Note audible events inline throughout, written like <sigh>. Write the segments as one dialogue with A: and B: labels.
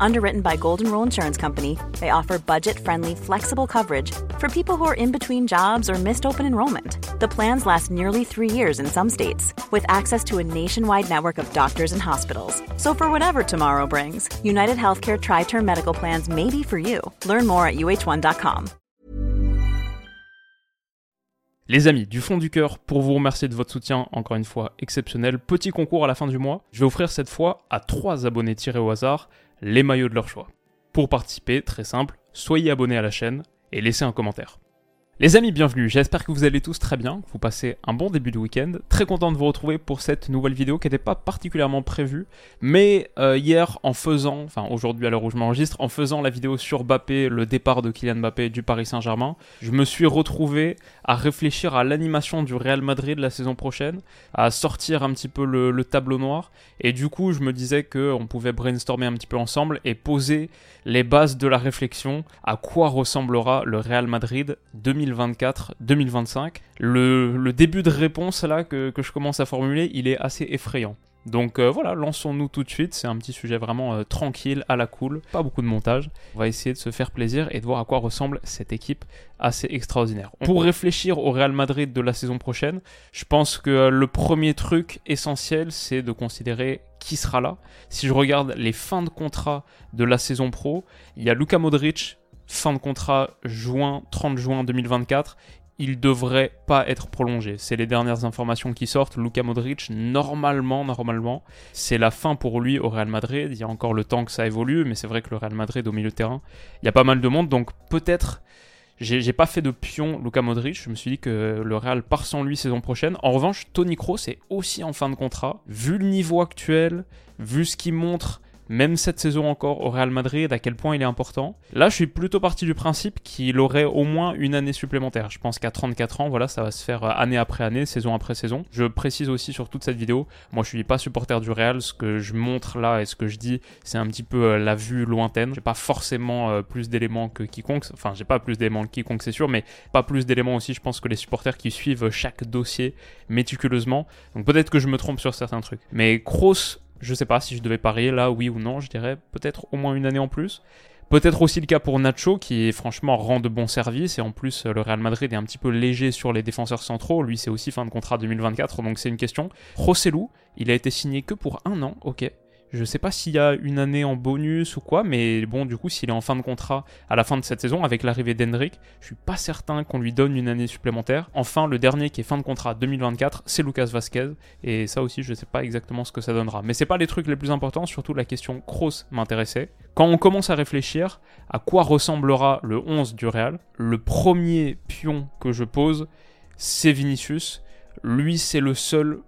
A: Underwritten by Golden Rule Insurance Company, they offer budget friendly, flexible coverage for people who are in between jobs or missed open enrollment. The plans last nearly three years in some states, with access to a nationwide network of doctors and hospitals. So, for whatever tomorrow brings, United Healthcare Tri Term Medical Plans may be for you. Learn more at uh1.com.
B: Les amis, du fond du cœur, pour vous remercier de votre soutien, encore une fois exceptionnel, petit concours à la fin du mois. Je vais offrir cette fois à trois abonnés tirés au hasard les maillots de leur choix. Pour participer, très simple, soyez abonné à la chaîne et laissez un commentaire. Les amis, bienvenue, j'espère que vous allez tous très bien, que vous passez un bon début de week-end. Très content de vous retrouver pour cette nouvelle vidéo qui n'était pas particulièrement prévue, mais euh, hier en faisant, enfin aujourd'hui à l'heure où je m'enregistre, en faisant la vidéo sur Mbappé, le départ de Kylian Mbappé du Paris Saint-Germain, je me suis retrouvé à réfléchir à l'animation du Real Madrid la saison prochaine, à sortir un petit peu le, le tableau noir, et du coup je me disais qu'on pouvait brainstormer un petit peu ensemble et poser les bases de la réflexion à quoi ressemblera le Real Madrid 2024-2025. Le, le, début de réponse là que, que je commence à formuler, il est assez effrayant. Donc euh, voilà, lançons-nous tout de suite. C'est un petit sujet vraiment euh, tranquille, à la cool, pas beaucoup de montage. On va essayer de se faire plaisir et de voir à quoi ressemble cette équipe assez extraordinaire. Pour réfléchir au Real Madrid de la saison prochaine, je pense que euh, le premier truc essentiel, c'est de considérer qui sera là. Si je regarde les fins de contrat de la saison pro, il y a Luka Modric, fin de contrat juin 30 juin 2024 il devrait pas être prolongé. C'est les dernières informations qui sortent. Luka Modric, normalement, normalement, c'est la fin pour lui au Real Madrid. Il y a encore le temps que ça évolue, mais c'est vrai que le Real Madrid au milieu de terrain, il y a pas mal de monde, donc peut-être. J'ai pas fait de pion Luka Modric, je me suis dit que le Real part sans lui saison prochaine. En revanche, Tony Kroos est aussi en fin de contrat. Vu le niveau actuel, vu ce qu'il montre, même cette saison encore au Real Madrid, à quel point il est important. Là, je suis plutôt parti du principe qu'il aurait au moins une année supplémentaire. Je pense qu'à 34 ans, voilà, ça va se faire année après année, saison après saison. Je précise aussi sur toute cette vidéo, moi je suis pas supporter du Real, ce que je montre là et ce que je dis, c'est un petit peu euh, la vue lointaine. J'ai pas forcément euh, plus d'éléments que quiconque, enfin j'ai pas plus d'éléments que quiconque c'est sûr, mais pas plus d'éléments aussi, je pense que les supporters qui suivent chaque dossier méticuleusement. Donc peut-être que je me trompe sur certains trucs. Mais Kroos je sais pas si je devais parier là, oui ou non, je dirais peut-être au moins une année en plus. Peut-être aussi le cas pour Nacho, qui franchement rend de bons services, et en plus le Real Madrid est un petit peu léger sur les défenseurs centraux, lui c'est aussi fin de contrat 2024, donc c'est une question. Rossellou, il a été signé que pour un an, ok, je sais pas s'il y a une année en bonus ou quoi, mais bon, du coup, s'il est en fin de contrat à la fin de cette saison avec l'arrivée d'Hendrick, je suis pas certain qu'on lui donne une année supplémentaire. Enfin, le dernier qui est fin de contrat 2024, c'est Lucas Vasquez, et ça aussi, je sais pas exactement ce que ça donnera. Mais c'est pas les trucs les plus importants, surtout la question Kroos m'intéressait. Quand on commence à réfléchir à quoi ressemblera le 11 du Real, le premier pion que je pose, c'est Vinicius. Lui, c'est le seul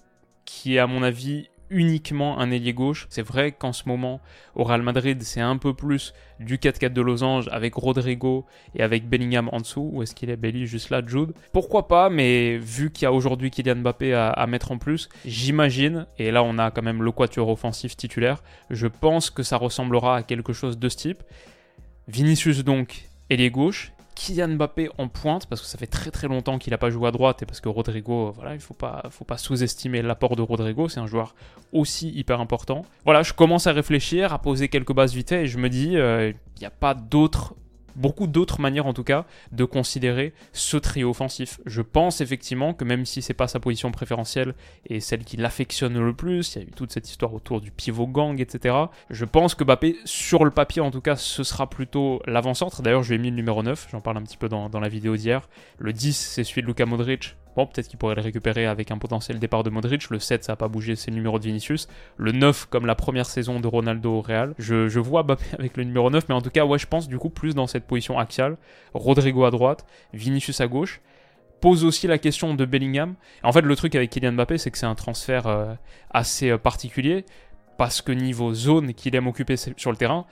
B: qui est, à mon avis, uniquement un ailier gauche. C'est vrai qu'en ce moment, au Real Madrid, c'est un peu plus du 4-4 de losange avec Rodrigo et avec Bellingham en dessous. Où est-ce qu'il est juste là, Jude? Pourquoi pas, mais vu qu'il y a aujourd'hui Kylian Mbappé à, à, mettre en plus, j'imagine, et là on a quand même le quatuor offensif titulaire, je pense que ça ressemblera à quelque chose de ce type. Vinicius donc, ailier gauche, Kylian Mbappé en pointe, parce que ça fait très très longtemps qu'il n'a pas joué à droite, et parce que Rodrigo, voilà, il ne faut pas, sous-estimer l'apport de Rodrigo, c'est un joueur aussi hyper important. Voilà, je commence à réfléchir, à poser quelques bases vite et je me dis, euh, il n'y a pas d'autre beaucoup d'autres manières en tout cas de considérer ce trio offensif. Je pense effectivement que même si c'est pas sa position préférentielle et celle qui l'affectionne le plus, il y a eu toute cette histoire autour du pivot gang, etc. Je pense que Mbappé, sur le papier en tout cas, ce sera plutôt l'avant-centre. D'ailleurs, je lui ai mis le numéro 9, j'en parle un petit peu dans, la vidéo d'hier. Le 10, c'est celui de Luka Modric, Bon, peut-être qu'il pourrait le récupérer avec un potentiel départ de Modric. Le 7, ça n'a pas bougé, c'est le numéro de Vinicius. Le 9, comme la première saison de Ronaldo au Real. Je, vois Mbappé <laughs> avec le numéro 9, mais en tout cas, ouais, je pense du coup plus dans cette position axiale. Rodrigo à droite, Vinicius à gauche pose aussi la question de Bellingham. En fait, le truc avec Kylian Mbappé, c'est que c'est un transfert euh, assez euh, particulier parce que niveau zone qu'il aime occuper sur le terrain,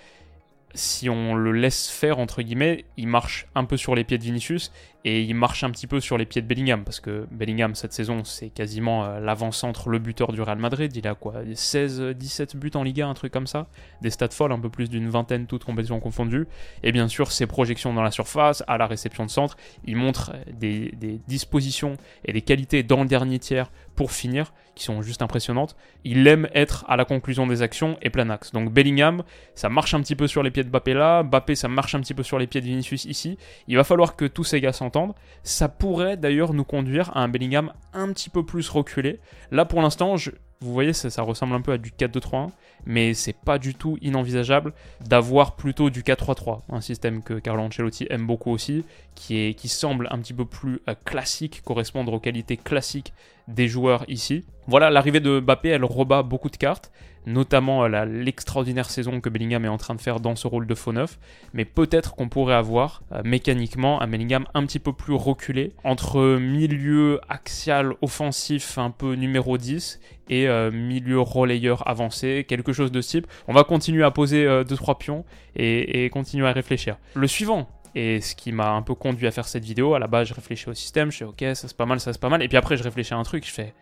B: si on le laisse faire, entre guillemets, il marche un peu sur les pieds de Vinicius et il marche un petit peu sur les pieds de Bellingham parce que Bellingham, cette saison, c'est quasiment euh, l'avant-centre, le buteur du Real Madrid. Il a quoi 16, 17 buts en Liga, un truc comme ça. Des stats folles, un peu plus d'une vingtaine, toutes compétitions confondues. Et bien sûr, ses projections dans la surface, à la réception de centre, il montre des, des dispositions et des qualités dans le dernier tiers pour finir qui sont juste impressionnantes. Il aime être à la conclusion des actions et plein axe. Donc Bellingham, ça marche un petit peu sur les pieds de Bappé là, Bappé ça marche un petit peu sur les pieds de Vinicius ici. Il va falloir que tous ces gars s'entendent. Ça pourrait d'ailleurs nous conduire à un Bellingham un petit peu plus reculé. Là pour l'instant, vous voyez, ça, ressemble un peu à du 4-2-3-1, mais c'est pas du tout inenvisageable d'avoir plutôt du 4-3-3, un système que Carlo Ancelotti aime beaucoup aussi, qui, est, qui semble un petit peu plus euh, classique, correspondre aux qualités classiques des joueurs ici. Voilà, l'arrivée de Mbappé, elle rebat beaucoup de cartes, notamment l'extraordinaire saison que Bellingham est en train de faire dans ce rôle de faux neuf, mais peut-être qu'on pourrait avoir euh, mécaniquement un Bellingham un petit peu plus reculé, entre milieu axial offensif un peu numéro 10 et euh, milieu relayeur avancé, quelque chose de ce type. On va continuer à poser 2-3 euh, pions et, continuer à réfléchir. Le suivant, et ce qui m'a un peu conduit à faire cette vidéo, à la base je réfléchis au système, je fais ok ça c'est pas mal, ça c'est pas mal, et puis après je réfléchis à un truc, je fais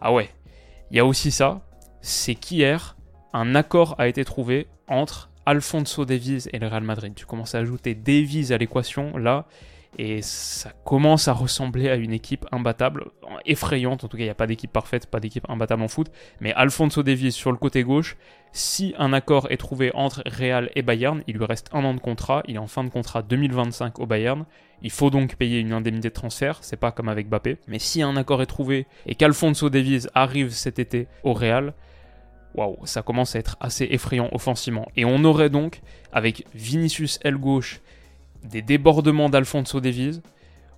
B: ah ouais, il y a aussi ça, c'est qu'hier, un accord a été trouvé entre Alfonso Davies et le Real Madrid. Tu commences à ajouter Davies à l'équation là, et ça commence à ressembler à une équipe imbattable, effrayante. En tout cas, il n'y a pas d'équipe parfaite, pas d'équipe imbattable en foot. Mais Alfonso Davies sur le côté gauche, si un accord est trouvé entre Real et Bayern, il lui reste un an de contrat. Il est en fin de contrat 2025 au Bayern. Il faut donc payer une indemnité de transfert. C'est pas comme avec Bappé. Mais si un accord est trouvé et qu'Alfonso Davies arrive cet été au Real, waouh, ça commence à être assez effrayant offensivement. Et on aurait donc, avec Vinicius aile gauche des débordements d'Alfonso Davies.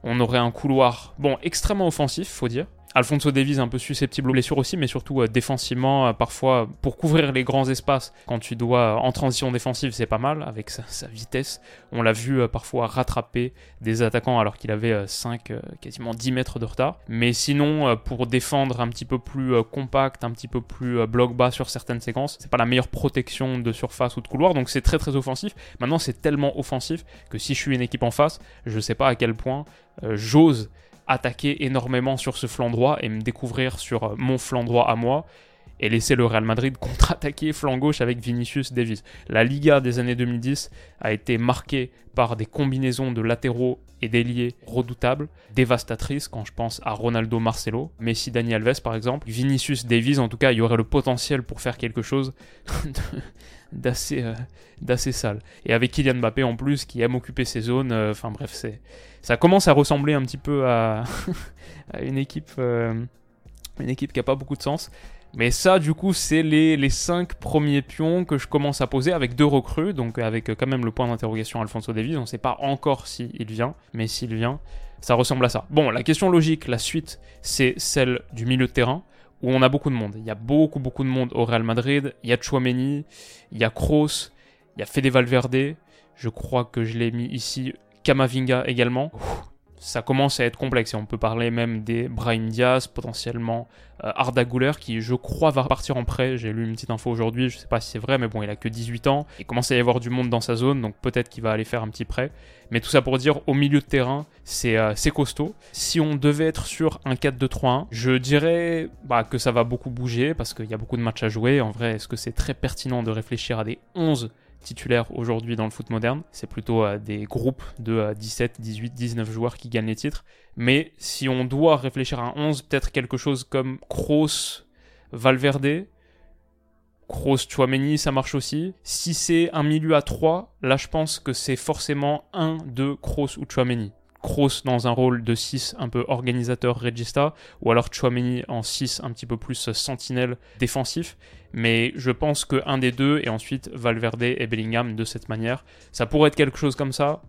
B: On aurait un couloir, bon, extrêmement offensif, faut dire, Alfonso Davies un peu susceptible aux blessures aussi, mais surtout euh, défensivement, euh, parfois pour couvrir les grands espaces, quand tu dois en transition défensive, c'est pas mal avec sa, vitesse. On l'a vu euh, parfois rattraper des attaquants alors qu'il avait 5, quasiment 10 mètres de retard. Mais sinon, pour défendre un petit peu plus compact, un petit peu plus bloc bas sur certaines séquences, c'est pas la meilleure protection de surface ou de couloir, donc c'est très très offensif. Maintenant, c'est tellement offensif que si je suis une équipe en face, je sais pas à quel point j'ose attaquer énormément sur ce flanc droit et me découvrir sur mon flanc droit à moi et laisser le Real Madrid <laughs> contre-attaquer flanc gauche avec Vinicius Davis. La Liga des années 2010 a été marquée par des combinaisons de latéraux et d'ailiers redoutables, dévastatrices quand je pense à Ronaldo Marcelo, Messi Dani Alves par exemple. Vinicius Davis en tout cas, il y aurait le potentiel pour faire quelque chose <laughs> d'assez euh, sale. Et avec Kylian Mbappé en plus qui aime occuper ses zones, euh, enfin bref, c'est ça commence à ressembler un petit peu à, <laughs> une équipe euh, une équipe qui a pas beaucoup de sens. Mais ça, du coup, c'est les, les 5 premiers pions que je commence à poser avec deux recrues, donc avec quand même le point d'interrogation Alfonso Davies. On ne sait pas encore s'il vient, mais s'il vient, ça ressemble à ça. Bon, la question logique, la suite, c'est celle du milieu de terrain où on a beaucoup de monde. Il y a beaucoup, beaucoup de monde au Real Madrid. Il y a Chouameni, il y a Kroos, il y a Fede Valverde. Je crois que je l'ai mis ici. Kamavinga également ça commence à être complexe. Et on peut parler même des Brahim Diaz, potentiellement euh, Arda qui je crois va repartir en prêt, j'ai lu une petite info aujourd'hui, je sais pas si c'est vrai mais bon il a que 18 ans, il commence à y avoir du monde dans sa zone donc peut-être qu'il va aller faire un petit prêt, mais tout ça pour dire au milieu de terrain c'est euh, costaud. Si on devait être sur un 4-2-3-1, je dirais bah, que ça va beaucoup bouger parce qu'il y a beaucoup de matchs à jouer, en vrai est-ce que c'est très pertinent de réfléchir à des 11 titulaires aujourd'hui dans le foot moderne. C'est plutôt euh, des groupes de 17, 18, 19 joueurs qui gagnent les titres. Mais si on doit réfléchir à un 11, peut-être quelque chose comme Kroos, Valverde, Kroos, Chouameni, ça marche aussi. Si c'est un milieu à 3, là je pense que c'est forcément un de Kroos ou Chouameni. Kroos dans un rôle de 6 un peu organisateur regista, ou alors Chouameni en 6 un petit peu plus sentinelle défensif. Mais je pense qu'un des deux, et ensuite Valverde et Bellingham de cette manière, ça pourrait être quelque chose comme ça.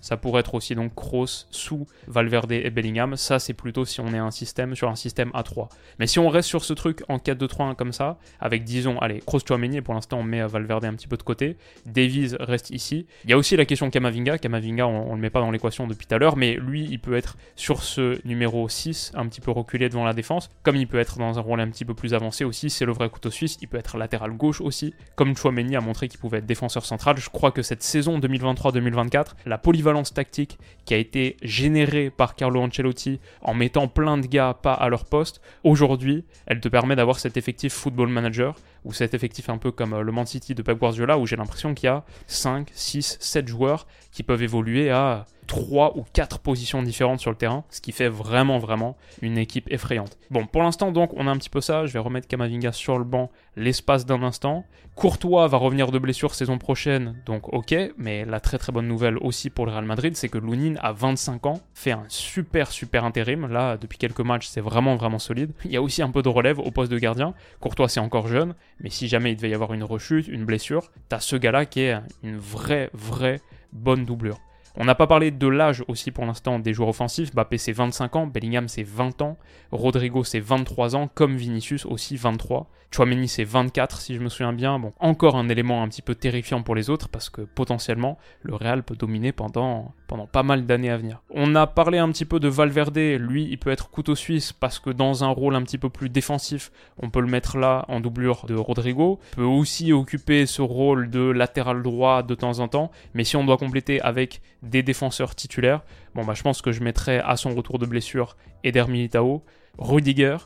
B: Ça pourrait être aussi donc Kroos sous Valverde et Bellingham. Ça, c'est plutôt si on est un système sur un système A3. Mais si on reste sur ce truc en 4-2-3-1 comme ça, avec disons, allez, Kroos Chouameni, pour l'instant on met Valverde un petit peu de côté. Davies reste ici. Il y a aussi la question Kamavinga. Kamavinga, on, on le met pas dans l'équation depuis tout à l'heure, mais lui, il peut être sur ce numéro 6, un petit peu reculé devant la défense, comme il peut être dans un rôle un petit peu plus avancé aussi. C'est le vrai couteau suisse. Il peut être latéral gauche aussi, comme Chouameni a montré qu'il pouvait être défenseur central. Je crois que cette saison 2023-2024, la polyvalence tactique qui a été générée par Carlo Ancelotti en mettant plein de gars pas à leur poste, aujourd'hui, elle te permet d'avoir cet effectif football manager ou cet effectif un peu comme euh, le Man City de Pep Guardiola où j'ai l'impression qu'il y a 5, 6, 7 joueurs qui peuvent évoluer à 3 ou 4 positions différentes sur le terrain, ce qui fait vraiment vraiment une équipe effrayante. Bon, pour l'instant donc on a un petit peu ça, je vais remettre Kamavinga sur le banc l'espace d'un instant. Courtois va revenir de blessure saison prochaine, donc ok, mais la très très bonne nouvelle aussi pour le Real Madrid, c'est que Lunin a 25 ans, fait un super super intérim, là depuis quelques matchs c'est vraiment vraiment solide. Il y a aussi un peu de relève au poste de gardien, Courtois c'est encore jeune, mais si jamais il devait y avoir une rechute, une blessure, t'as ce gars-là qui est une vraie vraie bonne doublure. On n'a pas parlé de l'âge aussi pour l'instant des joueurs offensifs. Mbappé c'est 25 ans, Bellingham c'est 20 ans, Rodrigo c'est 23 ans, comme Vinicius aussi 23. Chouameni c'est 24 si je me souviens bien. Bon, encore un élément un petit peu terrifiant pour les autres parce que potentiellement le Real peut dominer pendant, pendant pas mal d'années à venir. On a parlé un petit peu de Valverde, lui il peut être couteau suisse parce que dans un rôle un petit peu plus défensif, on peut le mettre là en doublure de Rodrigo. Il peut aussi occuper ce rôle de latéral droit de temps en temps, mais si on doit compléter avec des défenseurs titulaires, bon bah je pense que je mettrai à son retour de blessure Eder Militao, Rudiger,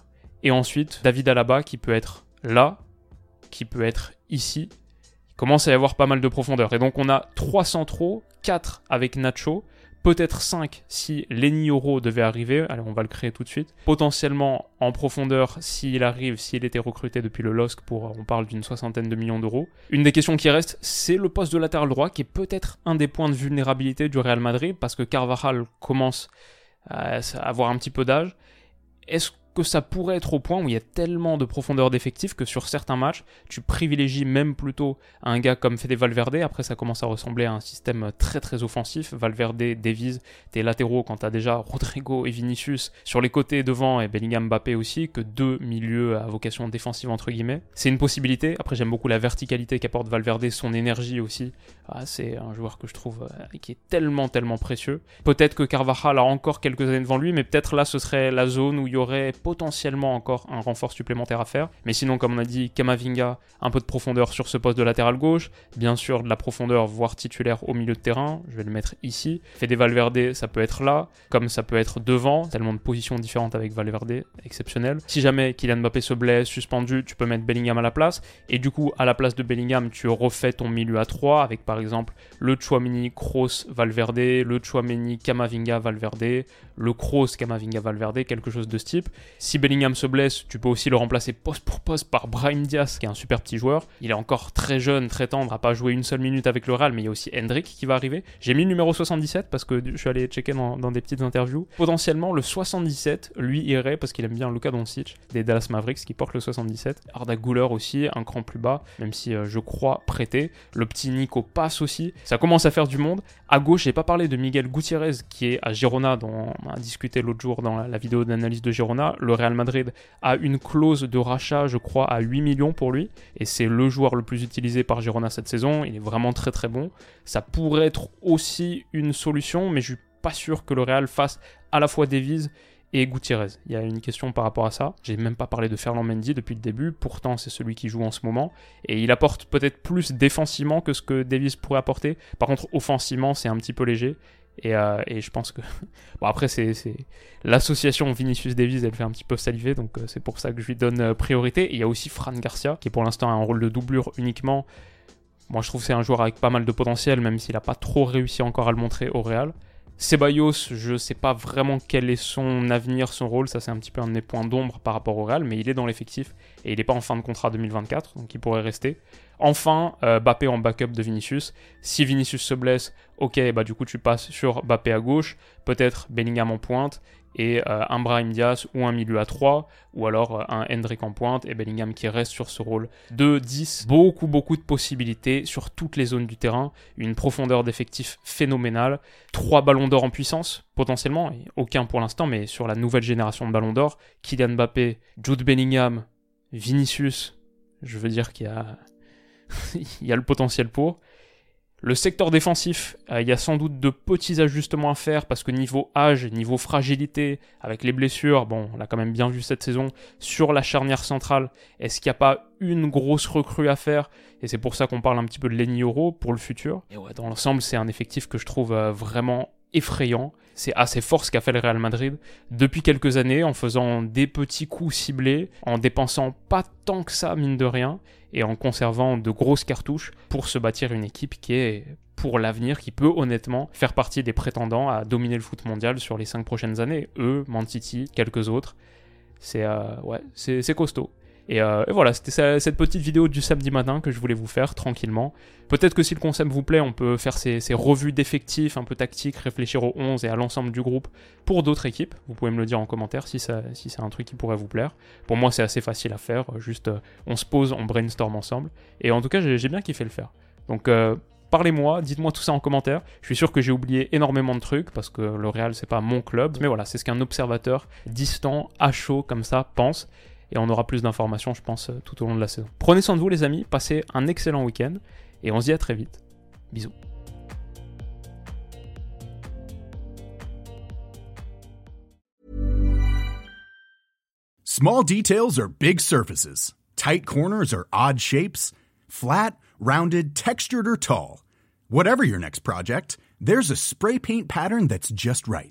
B: et ensuite David Alaba qui peut être là, qui peut être ici. Il commence à y avoir pas mal de profondeur. Et donc on a 3 centraux, 4 avec Nacho, peut-être 5 si Lenny Oro devait arriver, allez on va le créer tout de suite, potentiellement en profondeur s'il arrive, s'il était recruté depuis le LOSC pour, on parle d'une soixantaine de millions d'euros. Une des questions qui reste, c'est le poste de latéral droit qui est peut-être un des points de vulnérabilité du Real Madrid parce que Carvajal commence à avoir un petit peu d'âge. Est-ce que ça pourrait être au point où il y a tellement de profondeur d'effectifs que sur certains matchs, tu privilégies même plutôt un gars comme Fede Valverde. Après, ça commence à ressembler à un système très très offensif. Valverde, Davies, tes latéraux quand tu as déjà Rodrigo et Vinicius sur les côtés devant et Bellingham Mbappé aussi, que deux milieux à vocation défensive entre guillemets. C'est une possibilité. Après, j'aime beaucoup la verticalité qu'apporte Valverde, son énergie aussi. Ah, c'est un joueur que je trouve euh, qui est tellement tellement précieux. Peut-être que Carvajal a encore quelques années devant lui, mais peut-être là ce serait la zone où il y aurait potentiellement encore un renfort supplémentaire à faire. Mais sinon, comme on a dit, Kamavinga, un peu de profondeur sur ce poste de latéral gauche. Bien sûr, de la profondeur, voire titulaire au milieu de terrain. Je vais le mettre ici. Fede Valverde, ça peut être là, comme ça peut être devant. Tellement de positions différentes avec Valverde, exceptionnel. Si jamais Kylian Mbappé se blesse, suspendu, tu peux mettre Bellingham à la place. Et du coup, à la place de Bellingham, tu refais ton milieu à 3 avec par exemple le Chouamini, Kroos, Valverde, le Chouameni, Kamavinga, Valverde, le Kroos, Kamavinga, Valverde, quelque chose de ce type. Si Bellingham se blesse, tu peux aussi le remplacer poste pour poste par Brahim Diaz, qui est un super petit joueur. Il est encore très jeune, très tendre, a pas joué une seule minute avec le Real, mais il y a aussi Hendrik qui va arriver. J'ai mis le numéro 77 parce que je suis allé checker dans, des petites interviews. Potentiellement, le 77, lui irait parce qu'il aime bien Luka Doncic des Dallas Mavericks qui porte le 77. Arda Guller aussi, un cran plus bas, même si euh, je crois prêté. Le petit Nico passe aussi. Ça commence à faire du monde. À gauche, j'ai pas parlé de Miguel Gutiérrez qui est à Girona, dont on a discuté l'autre jour dans la, vidéo d'analyse de Girona. Le Real Madrid a une clause de rachat, je crois, à 8 millions pour lui. Et c'est le joueur le plus utilisé par Girona cette saison. Il est vraiment très très bon. Ça pourrait être aussi une solution, mais je suis pas sûr que le Real fasse à la fois Davies et Gutiérrez. Il y a une question par rapport à ça. J'ai même pas parlé de Ferland Mendy depuis le début, pourtant c'est celui qui joue en ce moment. Et il apporte peut-être plus défensivement que ce que Davis pourrait apporter. Par contre, offensivement, c'est un petit peu léger. Et, euh, et je pense que. <laughs> Bon, après, c'est. L'association Vinicius Davis, elle fait un petit peu saliver, donc euh, c'est pour ça que je lui donne euh, priorité. Et il y a aussi Fran Garcia, qui pour l'instant a un rôle de doublure uniquement. Moi, je trouve que c'est un joueur avec pas mal de potentiel, même s'il n'a pas trop réussi encore à le montrer au Real. Ceballos, je sais pas vraiment quel est son avenir, son rôle, ça c'est un petit peu un de mes points d'ombre par rapport au Real, mais il est dans l'effectif et il n'est pas en fin de contrat 2024, donc il pourrait rester. Enfin, euh, Bappé en backup de Vinicius. Si Vinicius se blesse, ok, bah du coup tu passes sur Bappé à gauche, peut-être Bellingham en pointe, et euh, un Brahim Diaz ou un milieu à 3, ou alors euh, un Hendrick en pointe et Bellingham qui reste sur ce rôle de 10. Beaucoup, beaucoup de possibilités sur toutes les zones du terrain, une profondeur d'effectif phénoménale, trois ballons d'or en puissance potentiellement, aucun pour l'instant, mais sur la nouvelle génération de ballons d'or, Kylian Mbappé, Jude Bellingham, Vinicius, je veux dire qu'il y a <laughs> le potentiel pour. Le secteur défensif, euh, il y a sans doute de petits ajustements à faire parce que niveau âge, niveau fragilité, avec les blessures, bon, on l'a quand même bien vu cette saison, sur la charnière centrale, est-ce qu'il n'y a pas une grosse recrue à faire? Et c'est pour ça qu'on parle un petit peu de Lenny Euro pour le futur. Et ouais, dans l'ensemble, c'est un effectif que je trouve euh, vraiment effrayant. C'est assez fort ce qu'a fait le Real Madrid depuis quelques années en faisant des petits coups ciblés, en dépensant pas tant que ça, mine de rien, et en conservant de grosses cartouches pour se bâtir une équipe qui est pour l'avenir, qui peut honnêtement faire partie des prétendants à dominer le foot mondial sur les cinq prochaines années. Eux, Man City, quelques autres. C'est euh, ouais, c'est costaud. Euh, et, voilà, c'était cette petite vidéo du samedi matin que je voulais vous faire tranquillement. Peut-être que si le concept vous plaît, on peut faire ces, revues d'effectifs un peu tactiques, réfléchir aux 11 et à l'ensemble du groupe pour d'autres équipes. Vous pouvez me le dire en commentaire si, c'est un truc qui pourrait vous plaire. Pour moi, c'est assez facile à faire. Juste, euh, on se pose, on brainstorm ensemble. Et en tout cas, j'ai bien kiffé le faire. Donc, euh, parlez-moi, dites-moi tout ça en commentaire. Je suis sûr que j'ai oublié énormément de trucs parce que le Real c'est pas mon club, mais voilà, c'est ce qu'un observateur distant, à chaud comme ça pense et on aura plus d'informations, je pense, euh, tout au long de la saison. Prenez soin de vous, les amis, passez un excellent week-end, et on se dit à très vite. Bisous.
C: Small details are big surfaces. Tight corners are odd shapes. Flat, rounded, textured, or tall. Whatever your next project, there's a spray paint pattern that's just right.